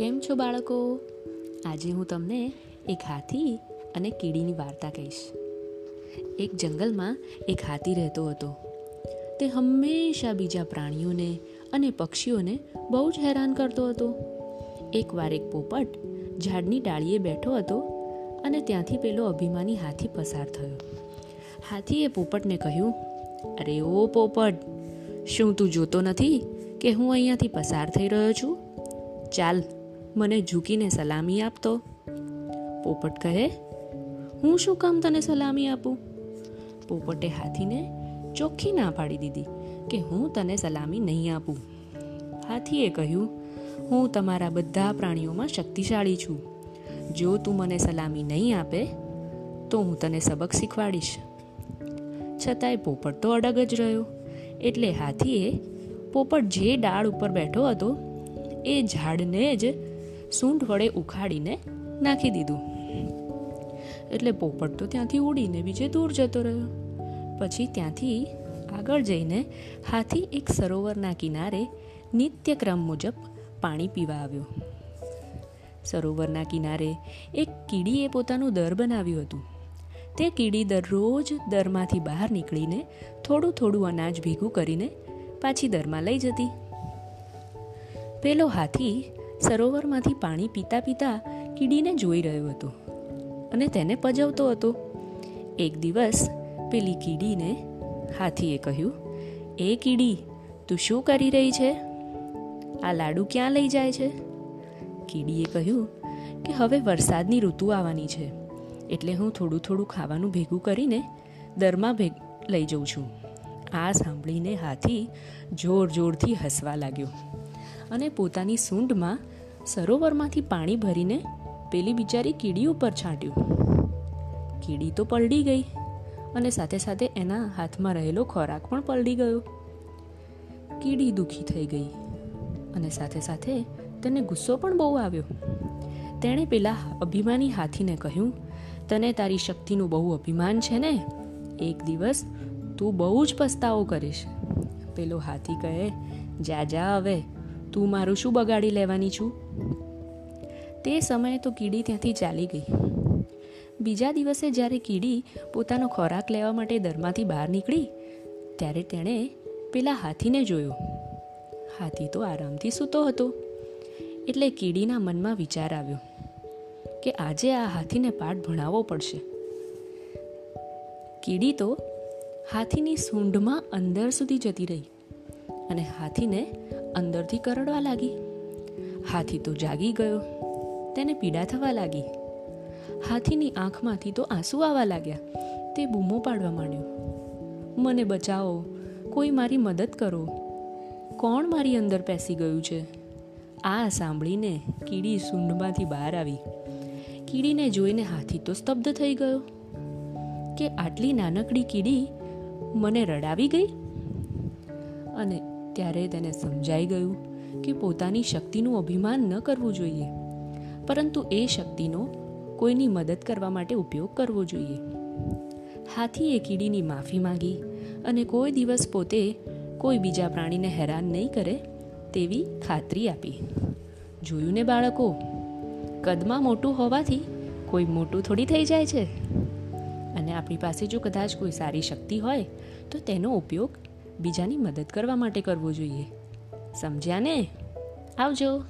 કેમ છો બાળકો? આજે હું તમને એક હાથી અને કીડીની વાર્તા કહીશ. એક જંગલમાં એક હાથી રહેતો હતો. તે હંમેશા બીજા પ્રાણીઓને અને પક્ષીઓને બહુ જ હેરાન કરતો હતો. એકવાર એક પોપટ ઝાડની ડાળીએ બેઠો હતો અને ત્યાંથી પેલો અભિમાની હાથી પસાર થયો. હાથીએ પોપટને કહ્યું, અરે ઓ પોપટ, શું તું જોતો નથી કે હું અહીંયાથી પસાર થઈ રહ્યો છું? ચાલ મને ઝૂકીને સલામી આપતો. પોપટ કહે, હું શું કામ તને સલામી આપું? પોપટે હાથીને ચોખ્ખી ના પાડી દીધી કે હું તને સલામી નહીં આપું. હાથીએ કહ્યું, હું તમારા બધા પ્રાણીઓમાં શક્તિશાળી છું. જો તું મને સલામી નહીં આપે, તો હું તને સબક શીખવાડીશ. છતાંય પોપટ તો અડગ જ રહ્યો. એટલે હાથીએ પોપટ જે ડાળ ઉપર બેઠો હતો, એ ઝાડને જ સૂંઢ વડે ઉખાડીને નાખી દીધું. એટલે પોપટ તો ત્યાંથી ઉડીને બીજે દૂર જતો રહ્યો. પછી ત્યાંથી આગળ જઈને હાથી એક સરોવરના કિનારે નિત્યક્રમ મુજબ પાણી પીવા આવ્યો. સરોવરના કિનારે એક કીડીએ પોતાનું દર બનાવ્યું હતું. તે કીડી દરરોજ દરમાંથી બહાર નીકળીને થોડું થોડું અનાજ ભેગું કરીને પાછી દરમાં લઈ જતી. પેલો હાથી સરોવરમાંથી પાણી પીતા પીતા કીડીને જોઈ રહ્યો હતો અને તેને પજવતો હતો. એક દિવસ પેલી કીડીને હાથીએ કહ્યું, એ કીડી, તું શું કરી રહી છે? આ લાડુ ક્યાં લઈ જાય છે? કીડીએ કહ્યું કે, હવે વરસાદની ઋતુ આવવાની છે, એટલે હું થોડું થોડું ખાવાનું ભેગું કરીને દરમાં ભેગ લઈ જઉં છું. આ સાંભળીને હાથી જોર જોરથી હસવા લાગ્યો. અને પોતાની સૂંઢમાં સરોવરમાંથી પાણી ભરીને પેલી બિચારી કીડી ઉપર છાંટ્યું. કીડી તો પલડી ગઈ અને સાથે સાથે એના હાથમાં રહેલો ખોરાક પણ પલડી ગયો. કીડી દુઃખી થઈ ગઈ અને સાથે સાથે તેને ગુસ્સો પણ બહુ આવ્યો. તેણે પેલા અભિમાની હાથીને કહ્યું, તને તારી શક્તિનું બહુ અભિમાન છે ને? એક દિવસ તું બહુ જ પસ્તાવો કરીશ. પેલો હાથી કહે, જા જા હવે. તું મારું શું બગાડી લેવાની છું? તે સમયે તો કીડી ત્યાંથી ચાલી ગઈ. બીજા દિવસે જ્યારે કીડી પોતાનો ખોરાક લેવા માટે દરમાંથી બહાર નીકળી, ત્યારે તેણે પેલા હાથીને જોયો. હાથી તો આરામથી સૂતો હતો. એટલે કીડીના મનમાં વિચાર આવ્યો કે આજે આ હાથીને પાઠ ભણાવવો પડશે. કીડી તો હાથીની સૂંઢમાં અંદર સુધી જતી રહી. અને હાથીને અંદરથી કરડવા લાગી. હાથી તો જાગી ગયો. તેને પીડા થવા લાગી. હાથીની આંખમાંથી તો આંસુ આવવા લાગ્યા. તે બૂમો પાડવા માંડ્યો. મને બચાવો. કોઈ મારી મદદ કરો. કોણ મારી અંદર પેસી ગયું છે? આ સાંભળીને કીડી સૂંઢમાંથી બહાર આવી. કીડીને જોઈને હાથી તો સ્તબ્ધ થઈ ગયો. કે આટલી નાનકડી કીડી મને રડાવી ગઈ? અને ત્યારે તેને સમજાઈ ગયું કે પોતાની શક્તિનું અભિમાન ન કરવું જોઈએ. પરંતુ એ શક્તિનો કોઈની મદદ કરવા માટે ઉપયોગ કરવો જોઈએ. હાથીએ કીડીની માફી માંગી અને કોઈ દિવસ પોતે કોઈ બીજા પ્રાણીને હેરાન નહીં કરે તેવી ખાતરી આપી. જોયું ને બાળકો? કદમાં મોટું હોવાથી કોઈ મોટું થોડી થઈ જાય છે. અને આપણી પાસે જો કદાચ કોઈ સારી શક્તિ હોય, તો તેનો ઉપયોગ બીજાની મદદ કરવા માટે કરવો જોઈએ. સમજ્યા ને? આવજો.